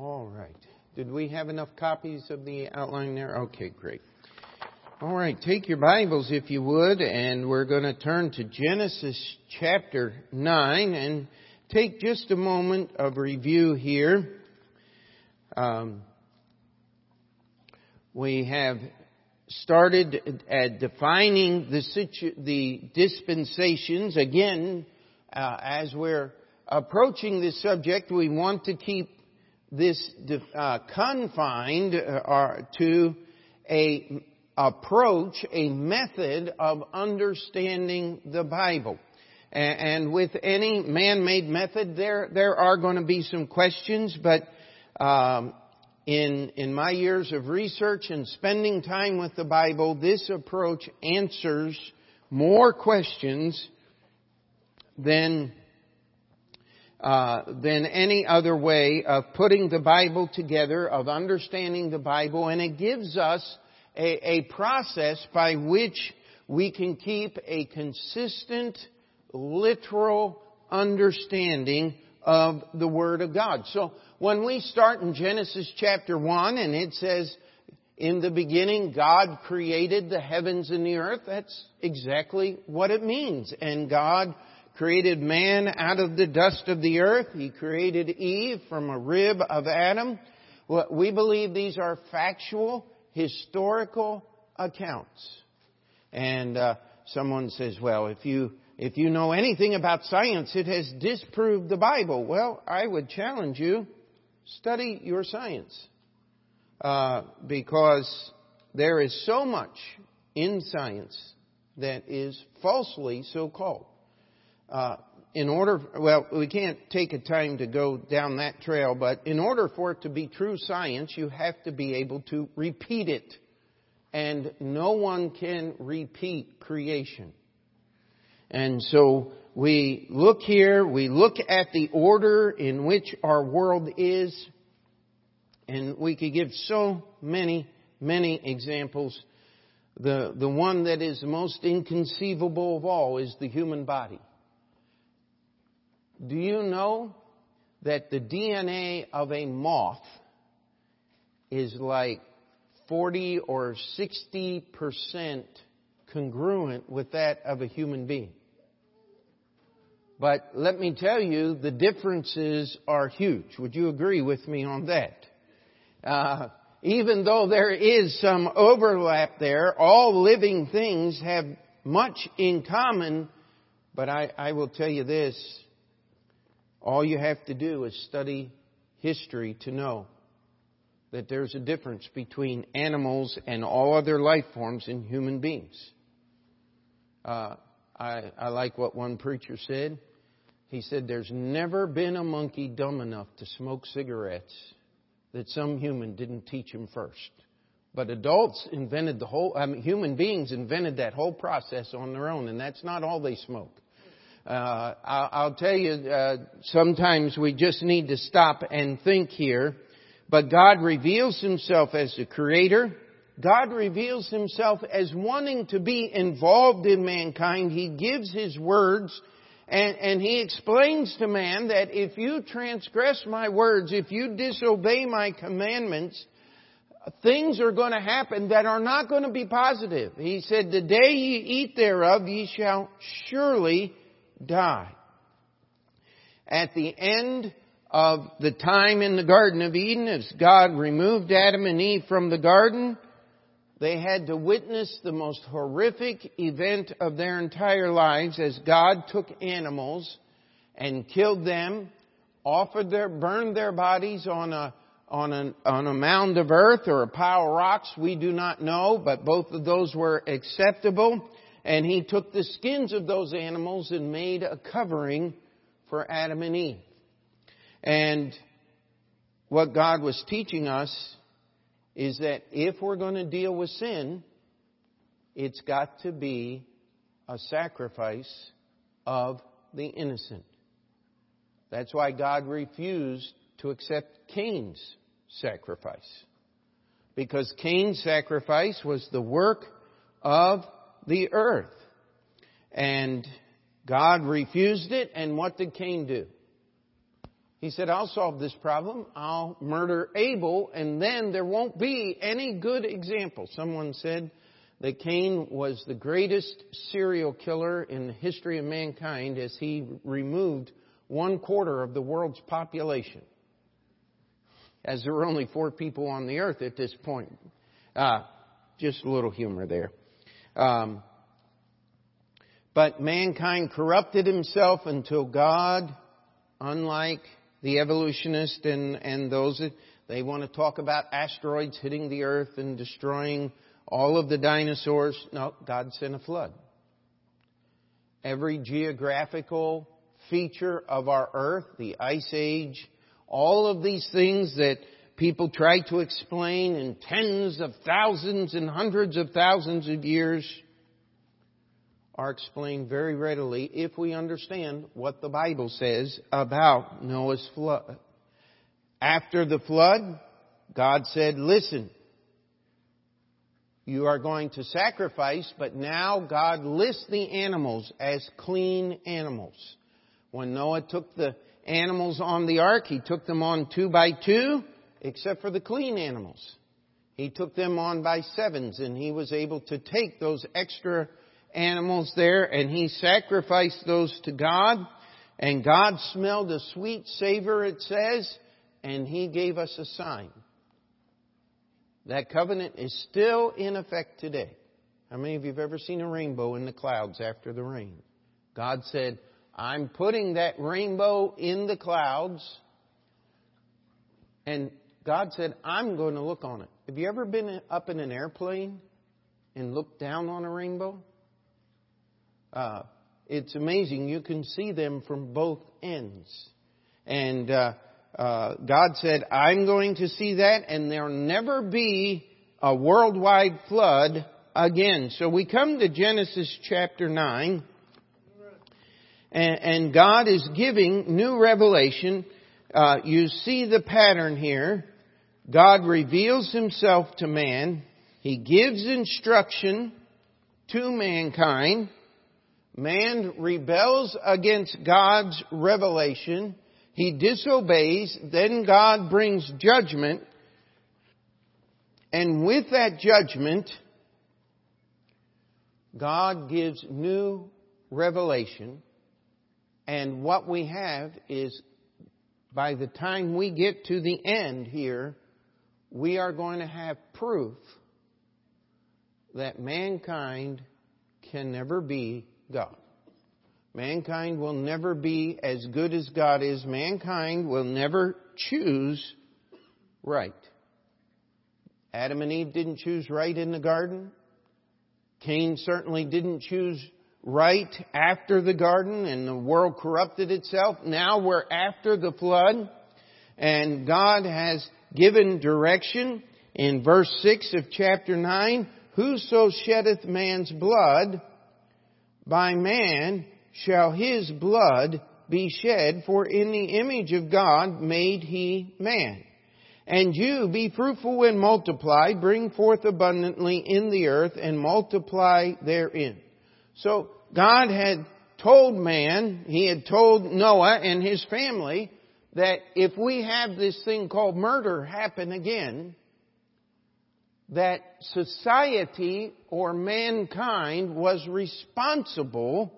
All right. Did we have enough copies of the outline there? Okay, great. All right, take your Bibles if you would, and we're going to turn to Genesis chapter 9 and take just a moment of review here. Um, we have started at defining the, situ- the dispensations. Again, uh, as we're approaching this subject, we want to keep this uh, confined uh, to a approach, a method of understanding the Bible. And with any man-made method, there there are going to be some questions, but um, in in my years of research and spending time with the Bible, this approach answers more questions than uh, than any other way of putting the Bible together, of understanding the Bible, and it gives us a, a process by which we can keep a consistent, literal understanding of the Word of God. So when we start in Genesis chapter 1 and it says, in the beginning God created the heavens and the earth, that's exactly what it means. And God created man out of the dust of the earth. He created Eve from a rib of Adam. We believe these are factual, historical accounts. And uh, someone says, well, if you if you know anything about science, it has disproved the Bible. Well, I would challenge you, study your science. Uh, because there is so much in science that is falsely so called uh, in order, well, we can't take a time to go down that trail, but in order for it to be true science, you have to be able to repeat it. And no one can repeat creation. And so we look here, we look at the order in which our world is, and we could give so many, many examples. The, the one that is most inconceivable of all is the human body. Do you know that the DNA of a moth is like 40 or 60 percent congruent with that of a human being? But let me tell you, the differences are huge. Would you agree with me on that? Uh, even though there is some overlap there, all living things have much in common. But I, I will tell you this, all you have to do is study history to know that there's a difference between animals and all other life forms and human beings. Uh, I, I like what one preacher said. He said, There's never been a monkey dumb enough to smoke cigarettes that some human didn't teach him first. But adults invented the whole, I mean, human beings invented that whole process on their own, and that's not all they smoke. Uh, I'll tell you, uh, sometimes we just need to stop and think here. But God reveals Himself as the Creator. God reveals Himself as wanting to be involved in mankind. He gives His words and, and He explains to man that if you transgress my words, if you disobey my commandments, things are going to happen that are not going to be positive. He said, the day ye eat thereof, ye shall surely die. At the end of the time in the Garden of Eden, as God removed Adam and Eve from the garden, they had to witness the most horrific event of their entire lives as God took animals and killed them, offered their, burned their bodies on a, on a, on a mound of earth or a pile of rocks. We do not know, but both of those were acceptable and he took the skins of those animals and made a covering for Adam and Eve. And what God was teaching us is that if we're going to deal with sin, it's got to be a sacrifice of the innocent. That's why God refused to accept Cain's sacrifice. Because Cain's sacrifice was the work of the earth. And God refused it, and what did Cain do? He said, I'll solve this problem. I'll murder Abel, and then there won't be any good example. Someone said that Cain was the greatest serial killer in the history of mankind as he removed one quarter of the world's population. As there were only four people on the earth at this point. Uh, just a little humor there. Um, but mankind corrupted himself until God, unlike the evolutionists and, and those that they want to talk about asteroids hitting the earth and destroying all of the dinosaurs. No, God sent a flood. Every geographical feature of our earth, the ice age, all of these things that people try to explain in tens of thousands and hundreds of thousands of years are explained very readily if we understand what the Bible says about Noah's flood. After the flood, God said, listen, you are going to sacrifice, but now God lists the animals as clean animals. When Noah took the animals on the ark, he took them on two by two, except for the clean animals. He took them on by sevens, and he was able to take those extra animals there and he sacrificed those to God. And God smelled a sweet savor, it says, and he gave us a sign. That covenant is still in effect today. How many of you have ever seen a rainbow in the clouds after the rain? God said, I'm putting that rainbow in the clouds. And God said, I'm going to look on it. Have you ever been up in an airplane and looked down on a rainbow? Uh, it's amazing. You can see them from both ends. And uh, uh, God said, I'm going to see that, and there'll never be a worldwide flood again. So we come to Genesis chapter 9, and, and God is giving new revelation. Uh, you see the pattern here. God reveals himself to man. He gives instruction to mankind. Man rebels against God's revelation. He disobeys. Then God brings judgment. And with that judgment, God gives new revelation. And what we have is by the time we get to the end here, we are going to have proof that mankind can never be God. Mankind will never be as good as God is. Mankind will never choose right. Adam and Eve didn't choose right in the garden. Cain certainly didn't choose right after the garden and the world corrupted itself. Now we're after the flood and God has given direction in verse 6 of chapter 9. Whoso sheddeth man's blood, by man shall his blood be shed, for in the image of God made he man. And you be fruitful and multiply, bring forth abundantly in the earth and multiply therein. So God had told man, he had told Noah and his family that if we have this thing called murder happen again, that society or mankind was responsible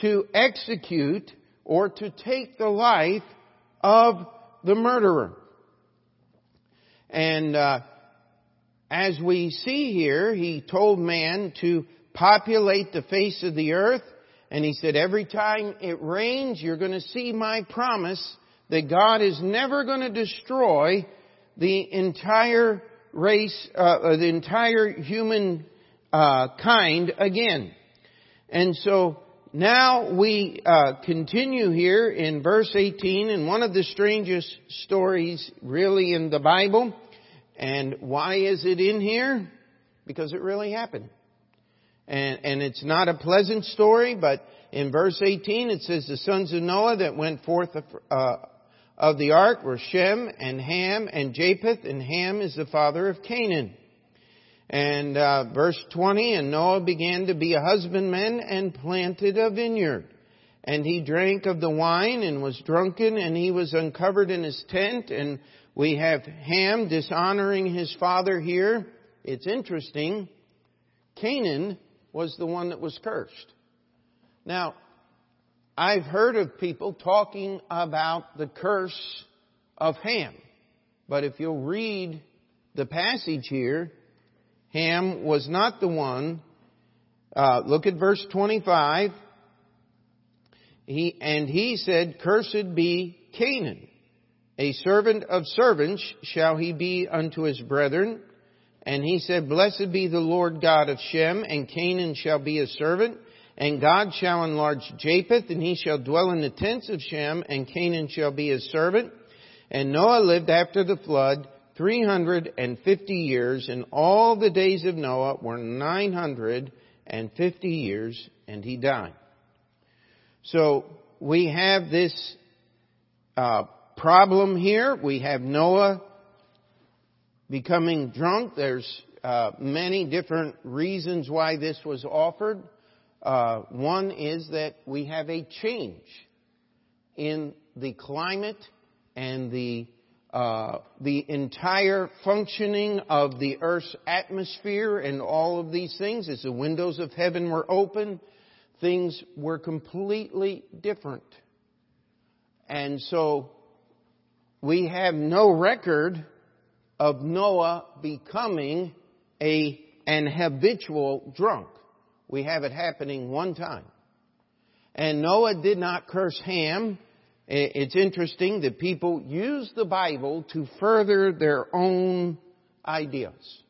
to execute or to take the life of the murderer. And uh, as we see here, he told man to populate the face of the earth. And he said, every time it rains, you're going to see my promise that God is never going to destroy the entire race, uh, uh, the entire human uh, kind again. And so now we uh, continue here in verse 18 in one of the strangest stories really in the Bible. And why is it in here? Because it really happened. And, and it's not a pleasant story, but in verse 18 it says the sons of Noah that went forth uh, of the ark were Shem and Ham and Japheth, and Ham is the father of Canaan. And uh, verse 20, and Noah began to be a husbandman and planted a vineyard. And he drank of the wine and was drunken and he was uncovered in his tent and we have Ham dishonoring his father here. It's interesting. Canaan was the one that was cursed. Now, I've heard of people talking about the curse of Ham. But if you'll read the passage here, Ham was not the one. Uh, look at verse 25. He, and he said, Cursed be Canaan. A servant of servants shall he be unto his brethren. And he said, Blessed be the Lord God of Shem, and Canaan shall be a servant. And God shall enlarge Japheth, and he shall dwell in the tents of Shem, and Canaan shall be his servant. And Noah lived after the flood 350 years, and all the days of Noah were 950 years, and he died. So we have this uh, problem here. We have Noah becoming drunk. There's uh, many different reasons why this was offered. Uh, one is that we have a change in the climate and the uh, the entire functioning of the earth's atmosphere and all of these things. As the windows of heaven were open things were completely different. And so we have no record of Noah becoming a an habitual drunk we have it happening one time and Noah did not curse Ham it's interesting that people use the Bible to further their own ideas.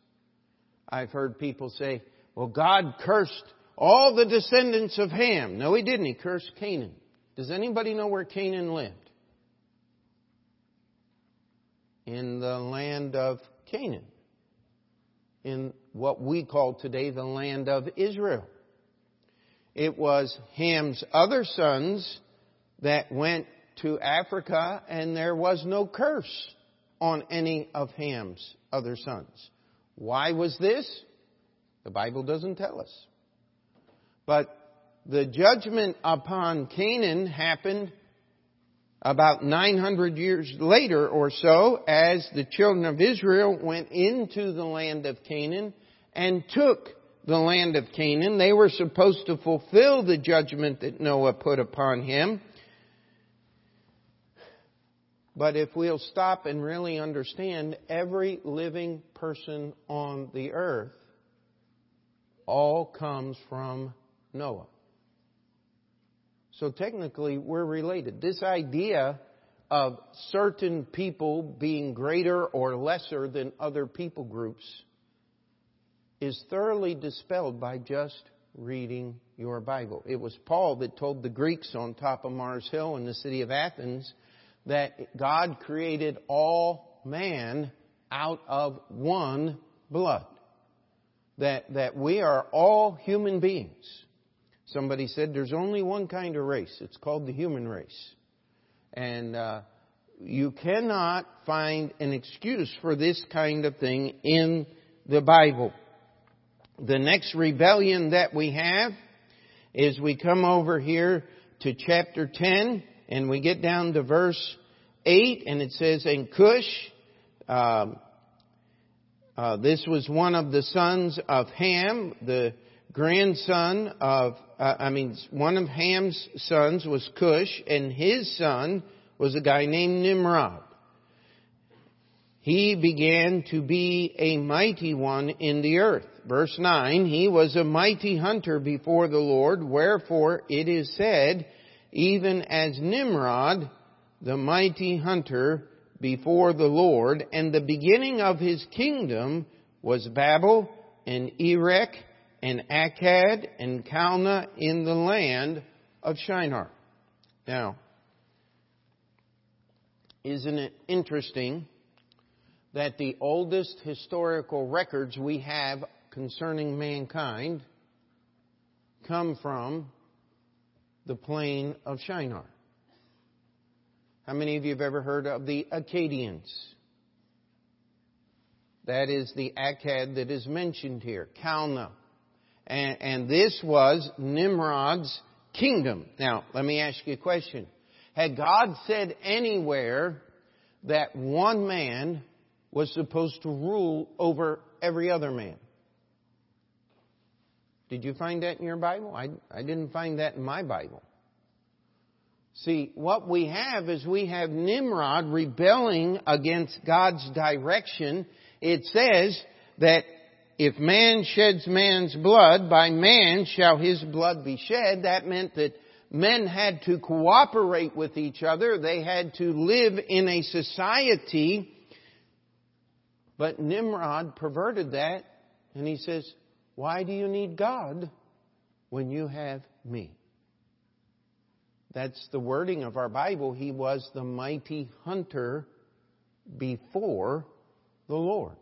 I've heard people say, well, God cursed all the descendants of Ham. No, he didn't. He cursed Canaan. Does anybody know where Canaan lived? In the land of Canaan. In what we call today the land of Israel. It was Ham's other sons that went to Africa, and there was no curse on any of Ham's other sons. Why was this? The Bible doesn't tell us. But the judgment upon Canaan happened about 900 years later or so as the children of Israel went into the land of Canaan and took the land of Canaan. They were supposed to fulfill the judgment that Noah put upon him. But if we'll stop and really understand every living person on the earth, all comes from Noah. So technically, we're related. This idea of certain people being greater or lesser than other people groups is thoroughly dispelled by just reading your Bible. It was Paul that told the Greeks on top of Mars Hill in the city of Athens that God created all man out of one blood. That, that we are all human beings. Somebody said there's only one kind of race. It's called the human race. And uh, you cannot find an excuse for this kind of thing in the Bible. The next rebellion that we have is we come over here to chapter 10 and we get down to verse 8, and it says, And Cush, um, uh, this was one of the sons of Ham, the grandson of, uh, I mean, one of Ham's sons was Cush, and his son was a guy named Nimrod. He began to be a mighty one in the earth. Verse 9, he was a mighty hunter before the Lord, wherefore it is said, even as Nimrod, the mighty hunter before the Lord, and the beginning of his kingdom was Babel and Erech and Akkad and Calneh in the land of Shinar. Now, isn't it interesting that the oldest historical records we have concerning mankind come from the plain of Shinar. How many of you have ever heard of the Akkadians? That is the Akkad that is mentioned here, Calneh. And, and this was Nimrod's kingdom. Now, let me ask you a question. Had God said anywhere that one man was supposed to rule over every other man? Did you find that in your Bible? I, I didn't find that in my Bible. See, what we have is we have Nimrod rebelling against God's direction. It says that if man sheds man's blood, by man shall his blood be shed. That meant that men had to cooperate with each other. They had to live in a society. But Nimrod perverted that and he says, why do you need God when you have me? That's the wording of our Bible. He was the mighty hunter before the Lord.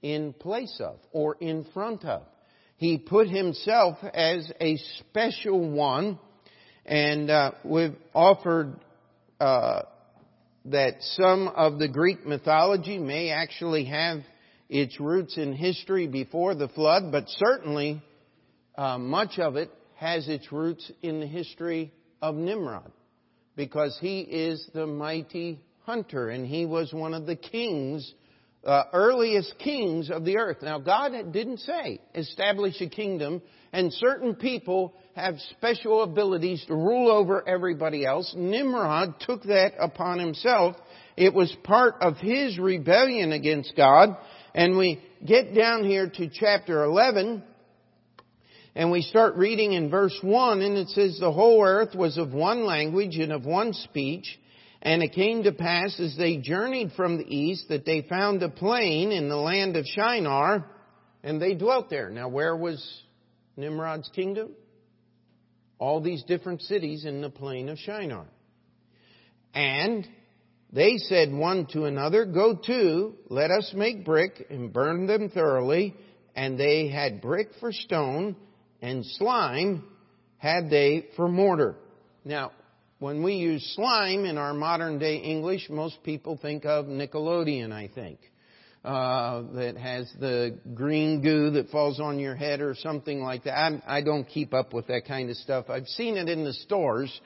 In place of, or in front of. He put himself as a special one, and uh, we've offered uh, that some of the Greek mythology may actually have its roots in history before the flood, but certainly uh, much of it has its roots in the history of Nimrod because he is the mighty hunter and he was one of the kings, uh, earliest kings of the earth. Now God didn't say establish a kingdom and certain people have special abilities to rule over everybody else. Nimrod took that upon himself. It was part of his rebellion against God. And we get down here to chapter 11 and we start reading in verse 1 and it says, The whole earth was of one language and of one speech. And it came to pass as they journeyed from the east that they found a plain in the land of Shinar and they dwelt there. Now where was Nimrod's kingdom? All these different cities in the plain of Shinar. And they said one to another, Go to, let us make brick and burn them thoroughly. And they had brick for stone and slime had they for mortar. Now, when we use slime in our modern day English, most people think of Nickelodeon, I think. Uh, that has the green goo that falls on your head or something like that. I'm, I don't keep up with that kind of stuff. I've seen it in the stores,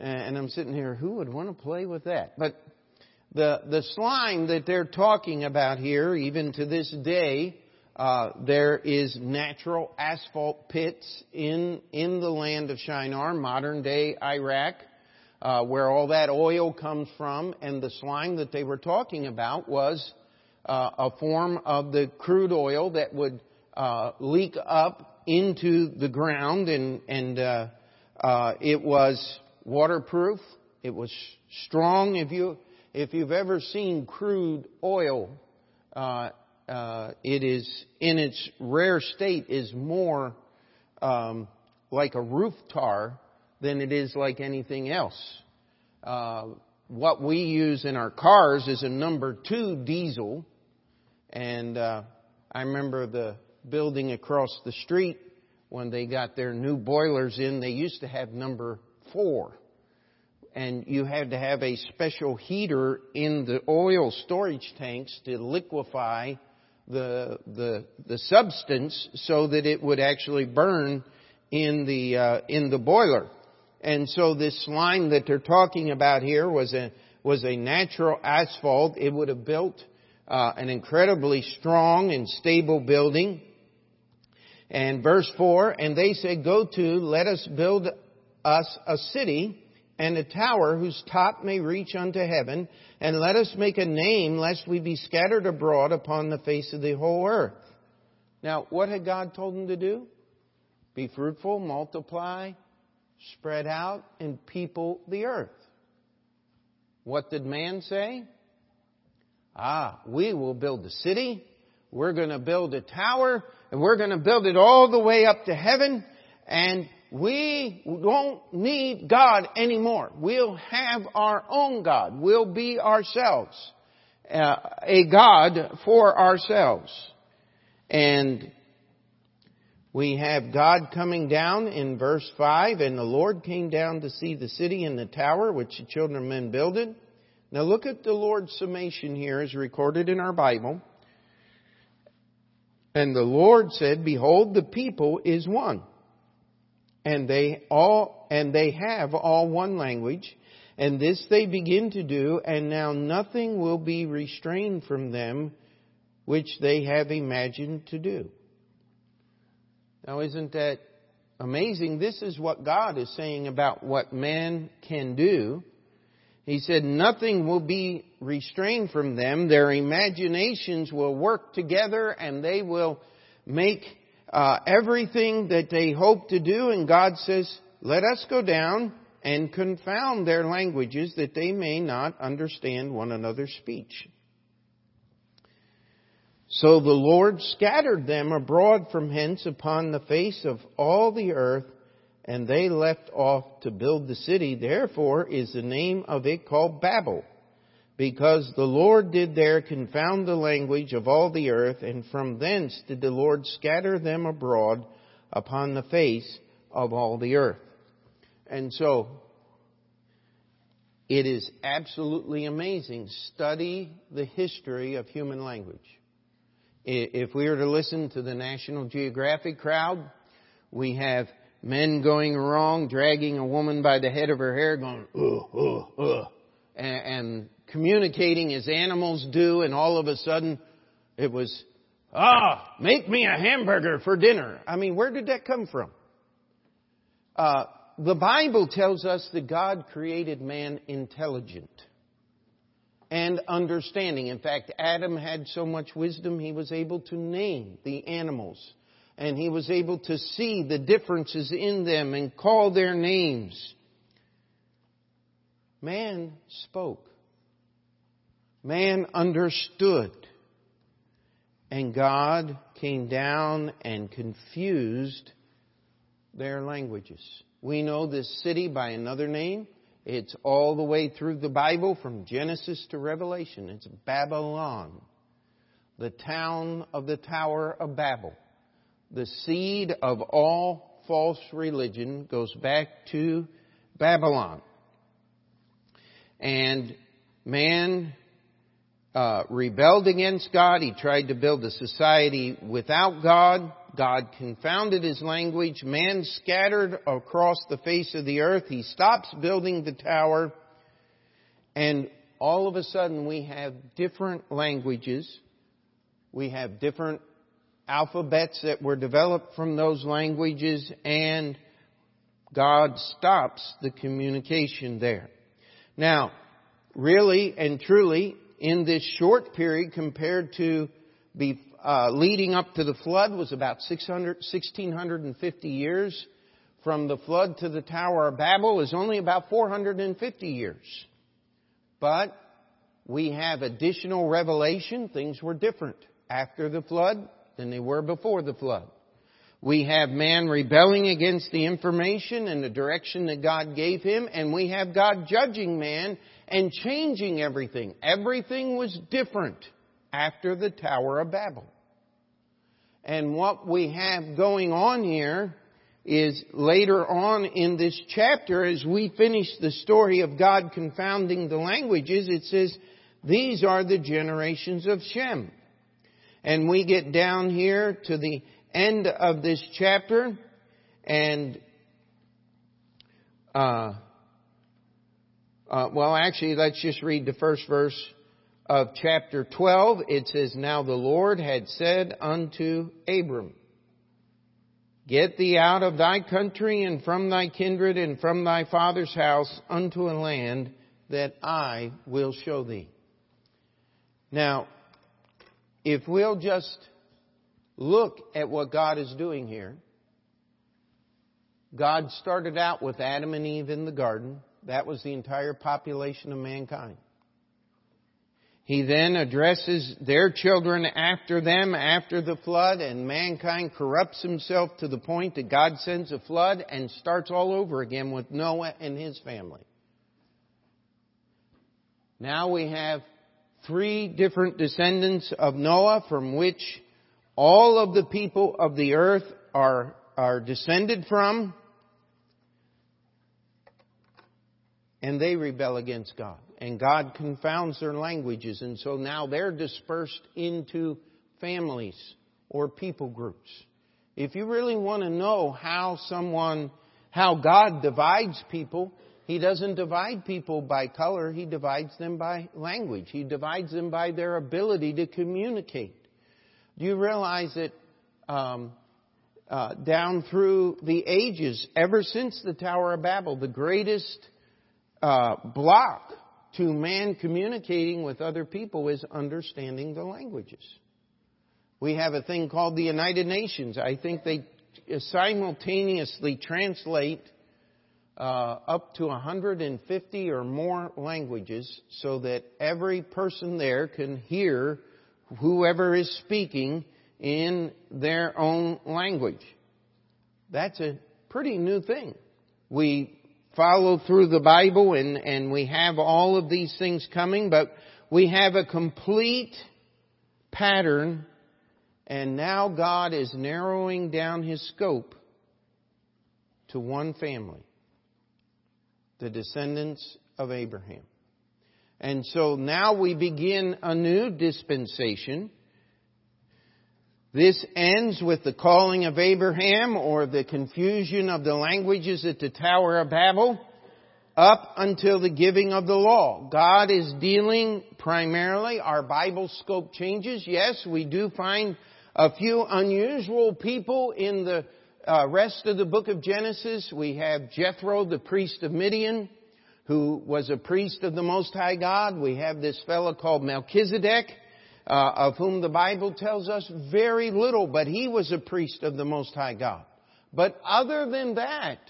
and I'm sitting here, who would want to play with that? But the, the slime that they're talking about here, even to this day, uh, there is natural asphalt pits in in the land of Shinar, modern day Iraq, uh, where all that oil comes from, and the slime that they were talking about was uh, a form of the crude oil that would uh, leak up into the ground, and and uh, it was waterproof. It was strong. If you if you've ever seen crude oil, uh, uh, it is in its rare state is more um, like a roof tar than it is like anything else. Uh, what we use in our cars is a number two diesel, and uh, I remember the building across the street when they got their new boilers in. They used to have number four and you had to have a special heater in the oil storage tanks to liquefy the, the, the substance so that it would actually burn in the, uh, in the boiler. And so this slime that they're talking about here was a, was a natural asphalt. It would have built uh, an incredibly strong and stable building. And verse 4, and they said, Go to, let us build us a city and a tower whose top may reach unto heaven, and let us make a name lest we be scattered abroad upon the face of the whole earth. Now, what had God told them to do? Be fruitful, multiply, spread out, and people the earth. What did man say? Ah, we will build a city, we're going to build a tower, and we're going to build it all the way up to heaven, and we don't need God anymore. We'll have our own God. We'll be ourselves. Uh, a God for ourselves. And we have God coming down in verse 5, and the Lord came down to see the city and the tower which the children of men builded. Now look at the Lord's summation here as recorded in our Bible. And the Lord said, Behold, the people is one and they all, and they have all one language, and this they begin to do, and now nothing will be restrained from them which they have imagined to do. Now isn't that amazing? This is what God is saying about what man can do. He said, nothing will be restrained from them. Their imaginations will work together and they will make uh, everything that they hope to do. And God says, let us go down and confound their languages that they may not understand one another's speech. So the Lord scattered them abroad from hence upon the face of all the earth and they left off to build the city. Therefore is the name of it called Babel, because the Lord did there confound the language of all the earth, and from thence did the Lord scatter them abroad upon the face of all the earth. And so, it is absolutely amazing. Study the history of human language. If we were to listen to the National Geographic crowd, we have men going wrong, dragging a woman by the head of her hair, going, uh, uh, and, and communicating as animals do, and all of a sudden it was, ah, make me a hamburger for dinner. I mean, where did that come from? Uh, the Bible tells us that God created man intelligent and understanding. In fact, Adam had so much wisdom he was able to name the animals and he was able to see the differences in them and call their names. Man spoke. Man understood. And God came down and confused their languages. We know this city by another name. It's all the way through the Bible from Genesis to Revelation. It's Babylon, the town of the Tower of Babel the seed of all false religion goes back to Babylon. And man uh, rebelled against God. He tried to build a society without God. God confounded his language. Man scattered across the face of the earth. He stops building the tower. And all of a sudden we have different languages. We have different alphabets that were developed from those languages and God stops the communication there. Now, really and truly, in this short period compared to uh, leading up to the flood was about 600, 1650 years. From the flood to the Tower of Babel is only about 450 years. But we have additional revelation. Things were different after the flood than they were before the flood. We have man rebelling against the information and the direction that God gave him, and we have God judging man and changing everything. Everything was different after the Tower of Babel. And what we have going on here is later on in this chapter, as we finish the story of God confounding the languages, it says, these are the generations of Shem. And we get down here to the end of this chapter and uh, uh, well, actually, let's just read the first verse of chapter 12. It says, Now the Lord had said unto Abram, Get thee out of thy country and from thy kindred and from thy father's house unto a land that I will show thee. Now, if we'll just look at what God is doing here, God started out with Adam and Eve in the garden. That was the entire population of mankind. He then addresses their children after them, after the flood, and mankind corrupts himself to the point that God sends a flood and starts all over again with Noah and his family. Now we have three different descendants of Noah from which all of the people of the earth are, are descended from. And they rebel against God. And God confounds their languages. And so now they're dispersed into families or people groups. If you really want to know how someone how God divides people. He doesn't divide people by color, He divides them by language. He divides them by their ability to communicate. Do you realize that um, uh, down through the ages, ever since the Tower of Babel, the greatest uh, block to man communicating with other people is understanding the languages. We have a thing called the United Nations. I think they simultaneously translate uh, up to 150 or more languages so that every person there can hear whoever is speaking in their own language. That's a pretty new thing. We follow through the Bible and, and we have all of these things coming, but we have a complete pattern and now God is narrowing down his scope to one family, the descendants of Abraham. And so now we begin a new dispensation. This ends with the calling of Abraham or the confusion of the languages at the Tower of Babel up until the giving of the law. God is dealing primarily, our Bible scope changes. Yes, we do find a few unusual people in the uh, rest of the book of Genesis. We have Jethro, the priest of Midian, who was a priest of the Most High God. We have this fellow called Melchizedek, uh, of whom the Bible tells us very little, but he was a priest of the Most High God. But other than that,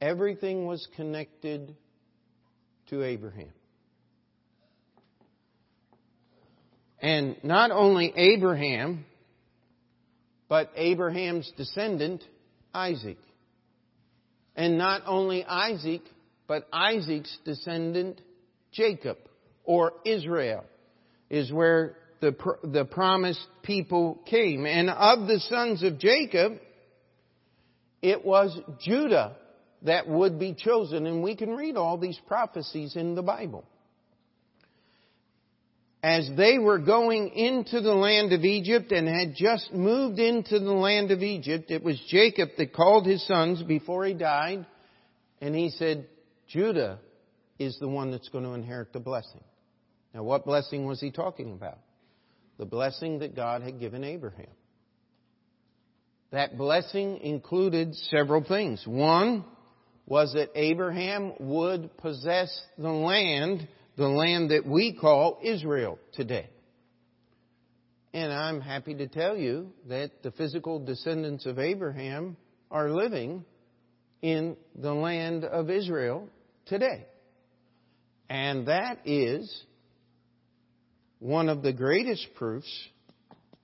everything was connected to Abraham. And not only Abraham, but Abraham's descendant, Isaac. And not only Isaac, but Isaac's descendant, Jacob, or Israel, is where the, the promised people came. And of the sons of Jacob, it was Judah that would be chosen. And we can read all these prophecies in the Bible as they were going into the land of Egypt and had just moved into the land of Egypt, it was Jacob that called his sons before he died, and he said, Judah is the one that's going to inherit the blessing. Now, what blessing was he talking about? The blessing that God had given Abraham. That blessing included several things. One was that Abraham would possess the land the land that we call Israel today. And I'm happy to tell you that the physical descendants of Abraham are living in the land of Israel today. And that is one of the greatest proofs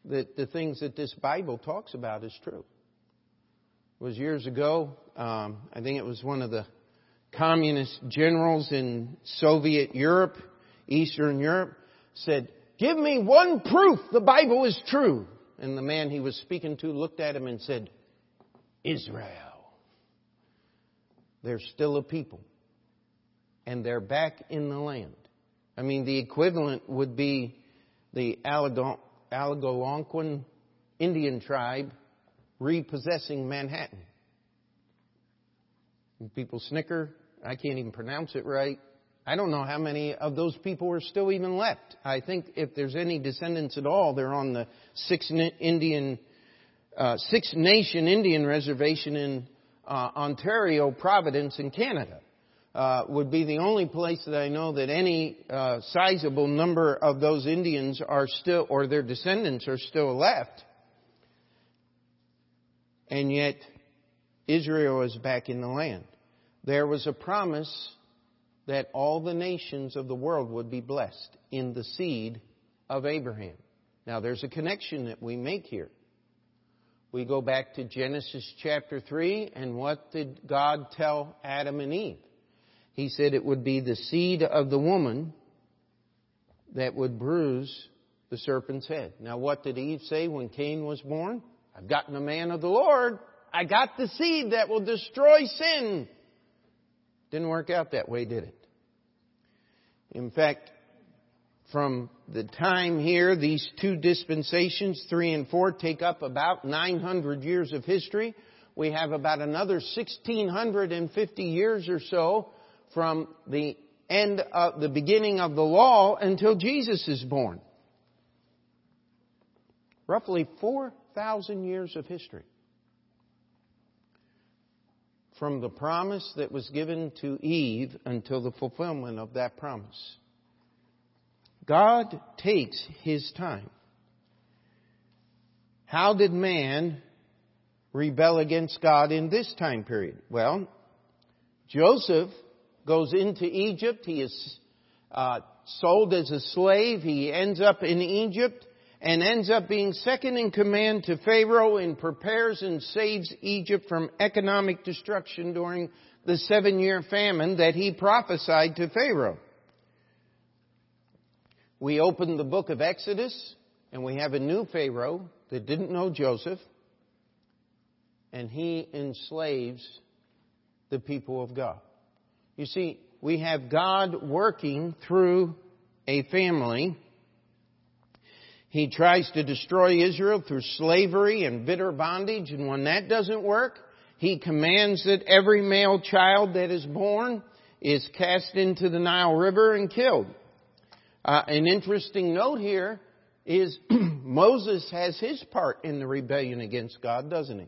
that the things that this Bible talks about is true. It was years ago, um, I think it was one of the communist generals in Soviet Europe, Eastern Europe, said, Give me one proof the Bible is true. And the man he was speaking to looked at him and said, Israel. They're still a people. And they're back in the land. I mean, the equivalent would be the Algonquin Indian tribe repossessing Manhattan. People snicker. I can't even pronounce it right. I don't know how many of those people are still even left. I think if there's any descendants at all, they're on the Six Indian, uh, Six Nation Indian Reservation in uh, Ontario, Providence, in Canada. Uh, would be the only place that I know that any uh, sizable number of those Indians are still, or their descendants are still left. And yet, Israel is back in the land. There was a promise that all the nations of the world would be blessed in the seed of Abraham. Now, there's a connection that we make here. We go back to Genesis chapter 3, and what did God tell Adam and Eve? He said it would be the seed of the woman that would bruise the serpent's head. Now, what did Eve say when Cain was born? I've gotten a man of the Lord. I got the seed that will destroy sin. Didn't work out that way, did it? In fact, from the time here, these two dispensations, three and four, take up about 900 years of history. we have about another 1650 years or so from the end of the beginning of the law until Jesus is born. Roughly 4,000 years of history. From the promise that was given to Eve until the fulfillment of that promise. God takes His time. How did man rebel against God in this time period? Well, Joseph goes into Egypt. He is uh, sold as a slave. He ends up in Egypt and ends up being second in command to Pharaoh and prepares and saves Egypt from economic destruction during the seven year famine that he prophesied to Pharaoh. We open the book of Exodus and we have a new Pharaoh that didn't know Joseph and he enslaves the people of God. You see, we have God working through a family. He tries to destroy Israel through slavery and bitter bondage, and when that doesn't work, he commands that every male child that is born is cast into the Nile River and killed. Uh, an interesting note here is Moses has his part in the rebellion against God, doesn't he?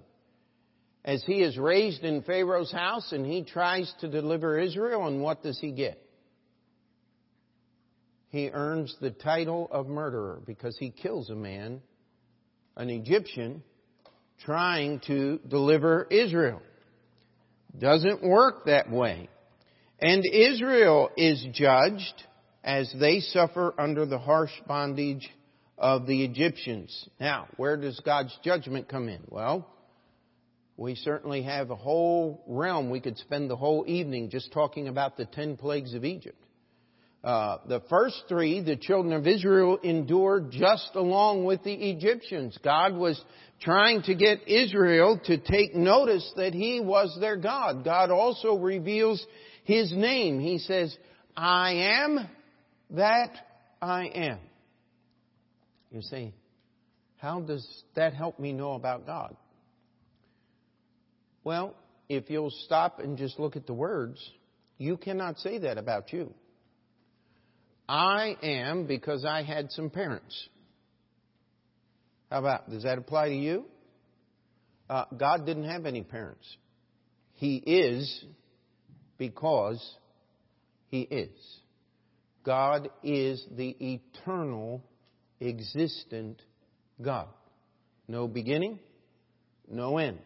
as he is raised in Pharaoh's house and he tries to deliver Israel, and what does he get? He earns the title of murderer because he kills a man, an Egyptian, trying to deliver Israel. Doesn't work that way. And Israel is judged as they suffer under the harsh bondage of the Egyptians. Now, where does God's judgment come in? Well, we certainly have a whole realm. We could spend the whole evening just talking about the ten plagues of Egypt. Uh, the first three, the children of Israel endured just along with the Egyptians. God was trying to get Israel to take notice that He was their God. God also reveals His name. He says, I am that I am. You see, how does that help me know about God? Well, if you'll stop and just look at the words, you cannot say that about you. I am because I had some parents. How about, does that apply to you? Uh, God didn't have any parents. He is because He is. God is the eternal, existent God. No beginning, no end.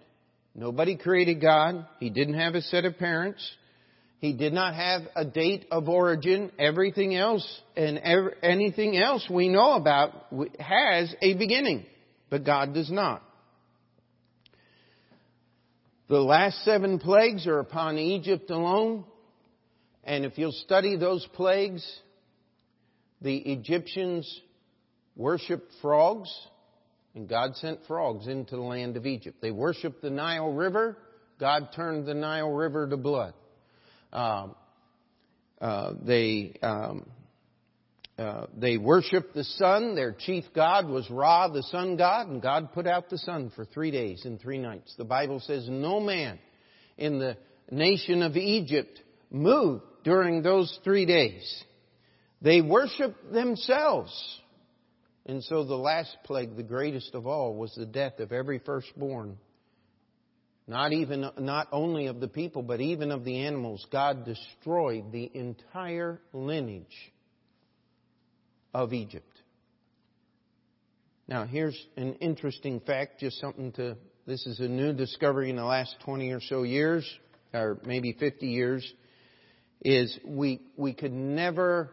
Nobody created God. He didn't have a set of parents. He did not have a date of origin. Everything else and ever, anything else we know about has a beginning, but God does not. The last seven plagues are upon Egypt alone. And if you'll study those plagues, the Egyptians worshiped frogs. And God sent frogs into the land of Egypt. They worshiped the Nile River. God turned the Nile River to blood. Um, uh, they um, uh, they worshiped the sun. Their chief god was Ra, the sun god, and God put out the sun for three days and three nights. The Bible says no man in the nation of Egypt moved during those three days. They worshiped themselves. And so the last plague, the greatest of all, was the death of every firstborn. Not even, not only of the people, but even of the animals. God destroyed the entire lineage of Egypt. Now here's an interesting fact, just something to, this is a new discovery in the last 20 or so years, or maybe 50 years, is we, we could never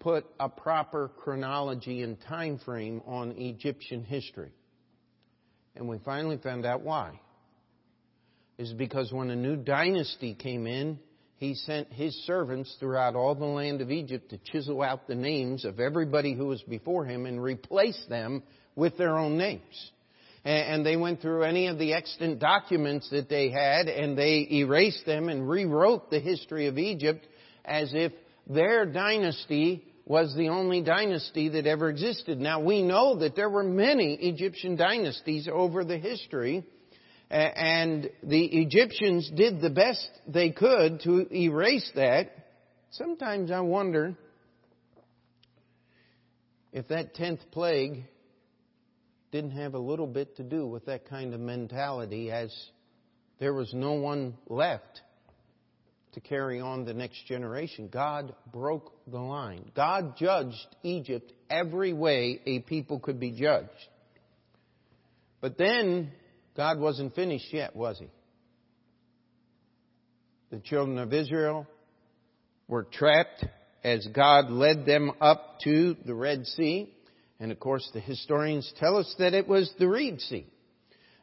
put a proper chronology and time frame on Egyptian history. And we finally found out why. Is because when a new dynasty came in, he sent his servants throughout all the land of Egypt to chisel out the names of everybody who was before him and replace them with their own names. And they went through any of the extant documents that they had and they erased them and rewrote the history of Egypt as if their dynasty was the only dynasty that ever existed. Now we know that there were many Egyptian dynasties over the history, and the Egyptians did the best they could to erase that. Sometimes I wonder if that tenth plague didn't have a little bit to do with that kind of mentality as there was no one left to carry on the next generation. God broke the line. God judged Egypt every way a people could be judged. But then God wasn't finished yet, was He? The children of Israel were trapped as God led them up to the Red Sea. And of course, the historians tell us that it was the Reed Sea.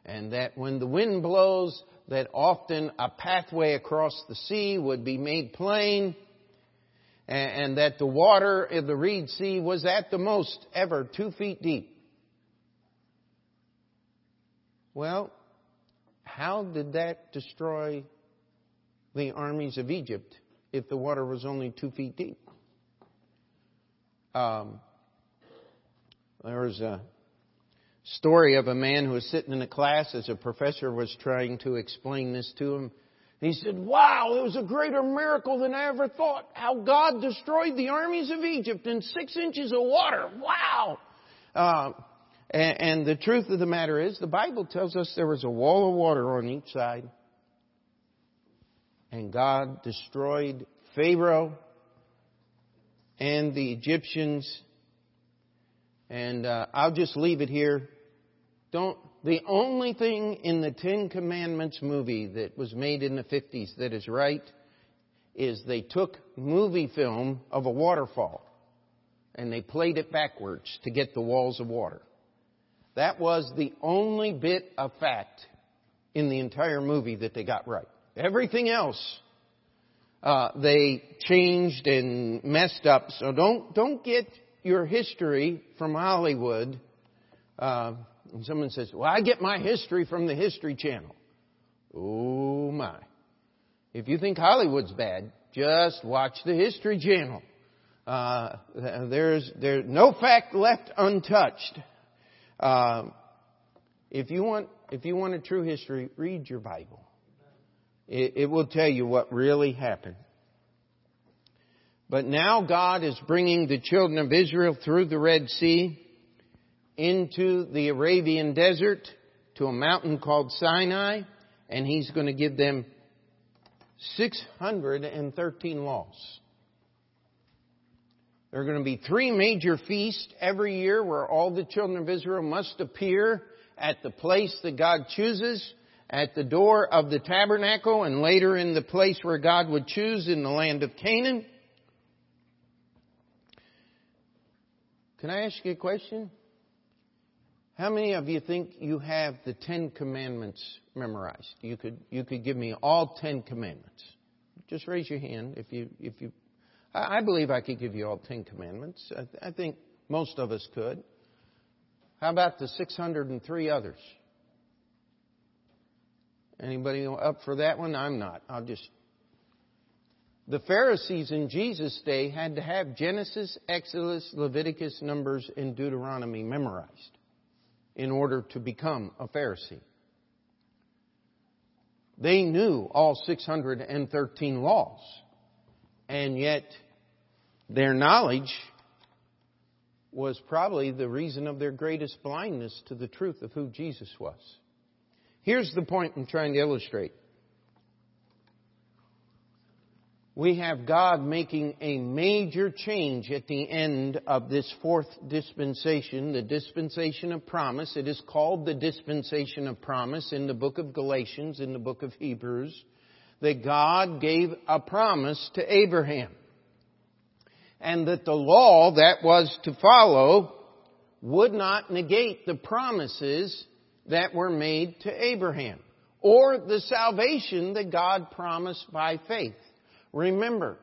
And that when the wind blows, that often a pathway across the sea would be made plain. And that the water of the Reed Sea was at the most ever two feet deep. Well, how did that destroy the armies of Egypt if the water was only two feet deep? Um, there was a story of a man who was sitting in a class as a professor was trying to explain this to him. He said, Wow, it was a greater miracle than I ever thought. How God destroyed the armies of Egypt in six inches of water. Wow! Uh, and, and the truth of the matter is, the Bible tells us there was a wall of water on each side. And God destroyed Pharaoh and the Egyptians. And uh, I'll just leave it here. Don't. The only thing in the Ten Commandments movie that was made in the 50s that is right is they took movie film of a waterfall and they played it backwards to get the walls of water. That was the only bit of fact in the entire movie that they got right. Everything else uh, they changed and messed up. So don't don't get your history from Hollywood. Uh, and someone says, "Well, I get my history from the History Channel." Oh my! If you think Hollywood's bad, just watch the History Channel. Uh, there's there's no fact left untouched. Uh, if you want if you want a true history, read your Bible. It, it will tell you what really happened. But now God is bringing the children of Israel through the Red Sea into the Arabian desert to a mountain called Sinai, and He's going to give them 613 laws. There are going to be three major feasts every year where all the children of Israel must appear at the place that God chooses at the door of the tabernacle and later in the place where God would choose in the land of Canaan. Can I ask you a question? How many of you think you have the Ten Commandments memorized? You could, you could give me all Ten Commandments. Just raise your hand if you, if you, I believe I could give you all Ten Commandments. I, think most of us could. How about the 603 others? Anybody up for that one? I'm not. I'll just. The Pharisees in Jesus' day had to have Genesis, Exodus, Leviticus, Numbers, and Deuteronomy memorized in order to become a Pharisee. They knew all 613 laws, and yet their knowledge was probably the reason of their greatest blindness to the truth of who Jesus was. Here's the point I'm trying to illustrate. We have God making a major change at the end of this fourth dispensation, the dispensation of promise. It is called the dispensation of promise in the book of Galatians, in the book of Hebrews, that God gave a promise to Abraham. And that the law that was to follow would not negate the promises that were made to Abraham or the salvation that God promised by faith. Remember,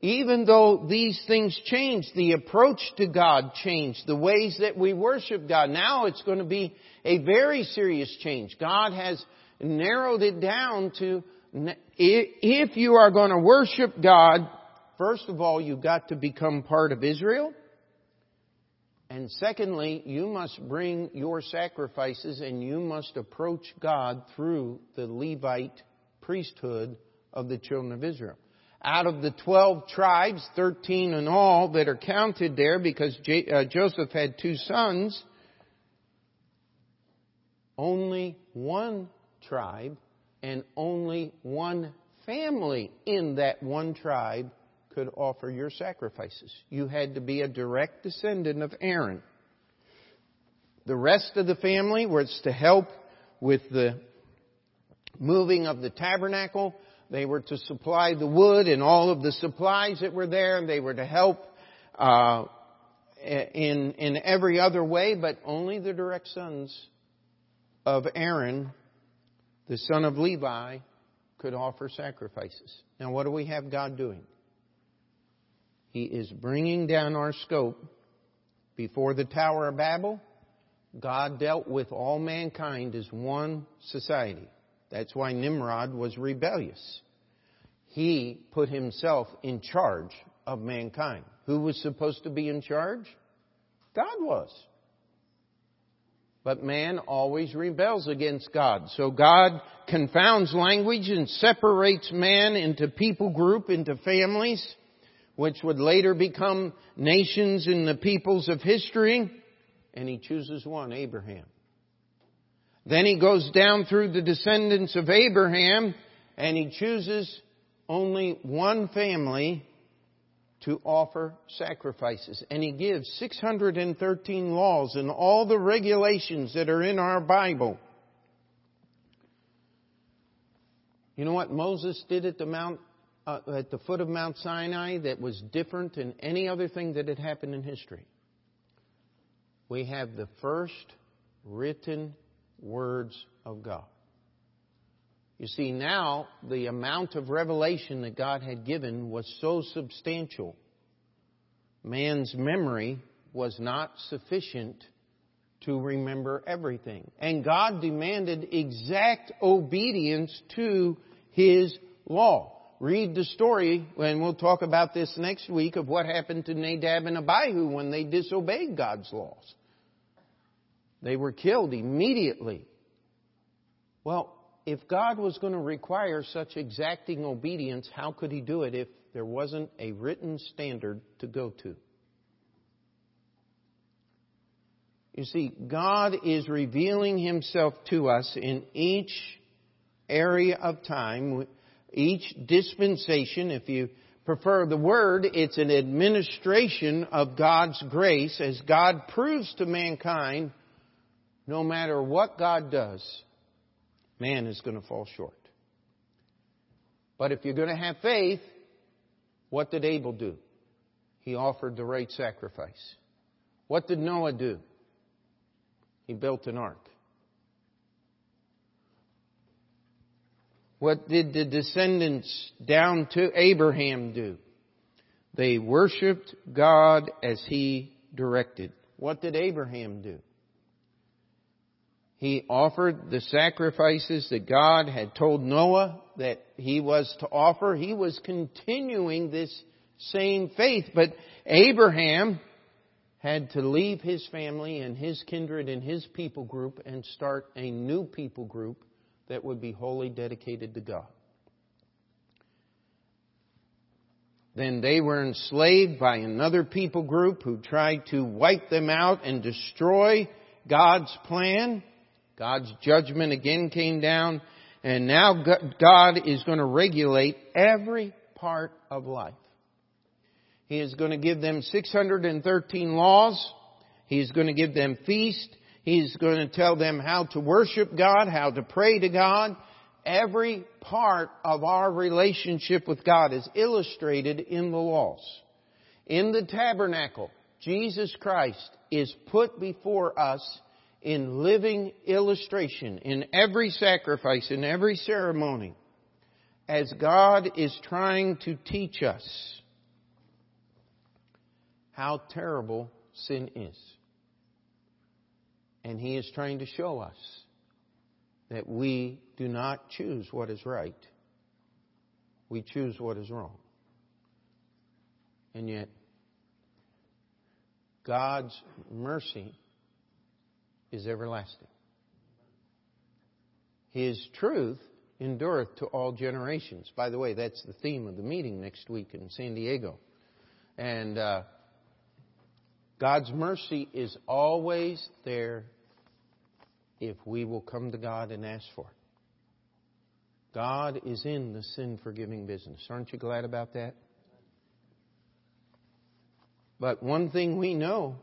even though these things changed, the approach to God changed, the ways that we worship God. Now it's going to be a very serious change. God has narrowed it down to if you are going to worship God, first of all, you've got to become part of Israel. And secondly, you must bring your sacrifices and you must approach God through the Levite priesthood of the children of Israel. Out of the 12 tribes, 13 in all that are counted there because uh, Joseph had two sons, only one tribe and only one family in that one tribe could offer your sacrifices. You had to be a direct descendant of Aaron. The rest of the family was to help with the moving of the tabernacle. They were to supply the wood and all of the supplies that were there. And they were to help uh, in in every other way, but only the direct sons of Aaron, the son of Levi, could offer sacrifices. Now, what do we have God doing? He is bringing down our scope. Before the Tower of Babel, God dealt with all mankind as one society. That's why Nimrod was rebellious. He put himself in charge of mankind. Who was supposed to be in charge? God was. But man always rebels against God. So God confounds language and separates man into people group, into families which would later become nations in the peoples of history, and he chooses one, Abraham. Then he goes down through the descendants of Abraham, and he chooses only one family to offer sacrifices. And he gives 613 laws and all the regulations that are in our Bible. You know what Moses did at the Mount uh, at the foot of Mount Sinai that was different than any other thing that had happened in history. We have the first written words of God. You see, now the amount of revelation that God had given was so substantial, man's memory was not sufficient to remember everything. And God demanded exact obedience to His law read the story, and we'll talk about this next week, of what happened to Nadab and Abihu when they disobeyed God's laws. They were killed immediately. Well, if God was going to require such exacting obedience, how could He do it if there wasn't a written standard to go to? You see, God is revealing Himself to us in each area of time each dispensation, if you prefer the word, it's an administration of God's grace as God proves to mankind no matter what God does, man is going to fall short. But if you're going to have faith, what did Abel do? He offered the right sacrifice. What did Noah do? He built an ark. What did the descendants down to Abraham do? They worshiped God as he directed. What did Abraham do? He offered the sacrifices that God had told Noah that he was to offer. He was continuing this same faith, but Abraham had to leave his family and his kindred and his people group and start a new people group that would be wholly dedicated to God. Then they were enslaved by another people group who tried to wipe them out and destroy God's plan. God's judgment again came down, and now God is going to regulate every part of life. He is going to give them 613 laws. He is going to give them feasts. He's going to tell them how to worship God, how to pray to God. Every part of our relationship with God is illustrated in the laws. In the tabernacle, Jesus Christ is put before us in living illustration, in every sacrifice, in every ceremony, as God is trying to teach us how terrible sin is. And He is trying to show us that we do not choose what is right. We choose what is wrong. And yet, God's mercy is everlasting. His truth endureth to all generations. By the way, that's the theme of the meeting next week in San Diego. And uh, God's mercy is always there if we will come to God and ask for it. God is in the sin forgiving business. Aren't you glad about that? But one thing we know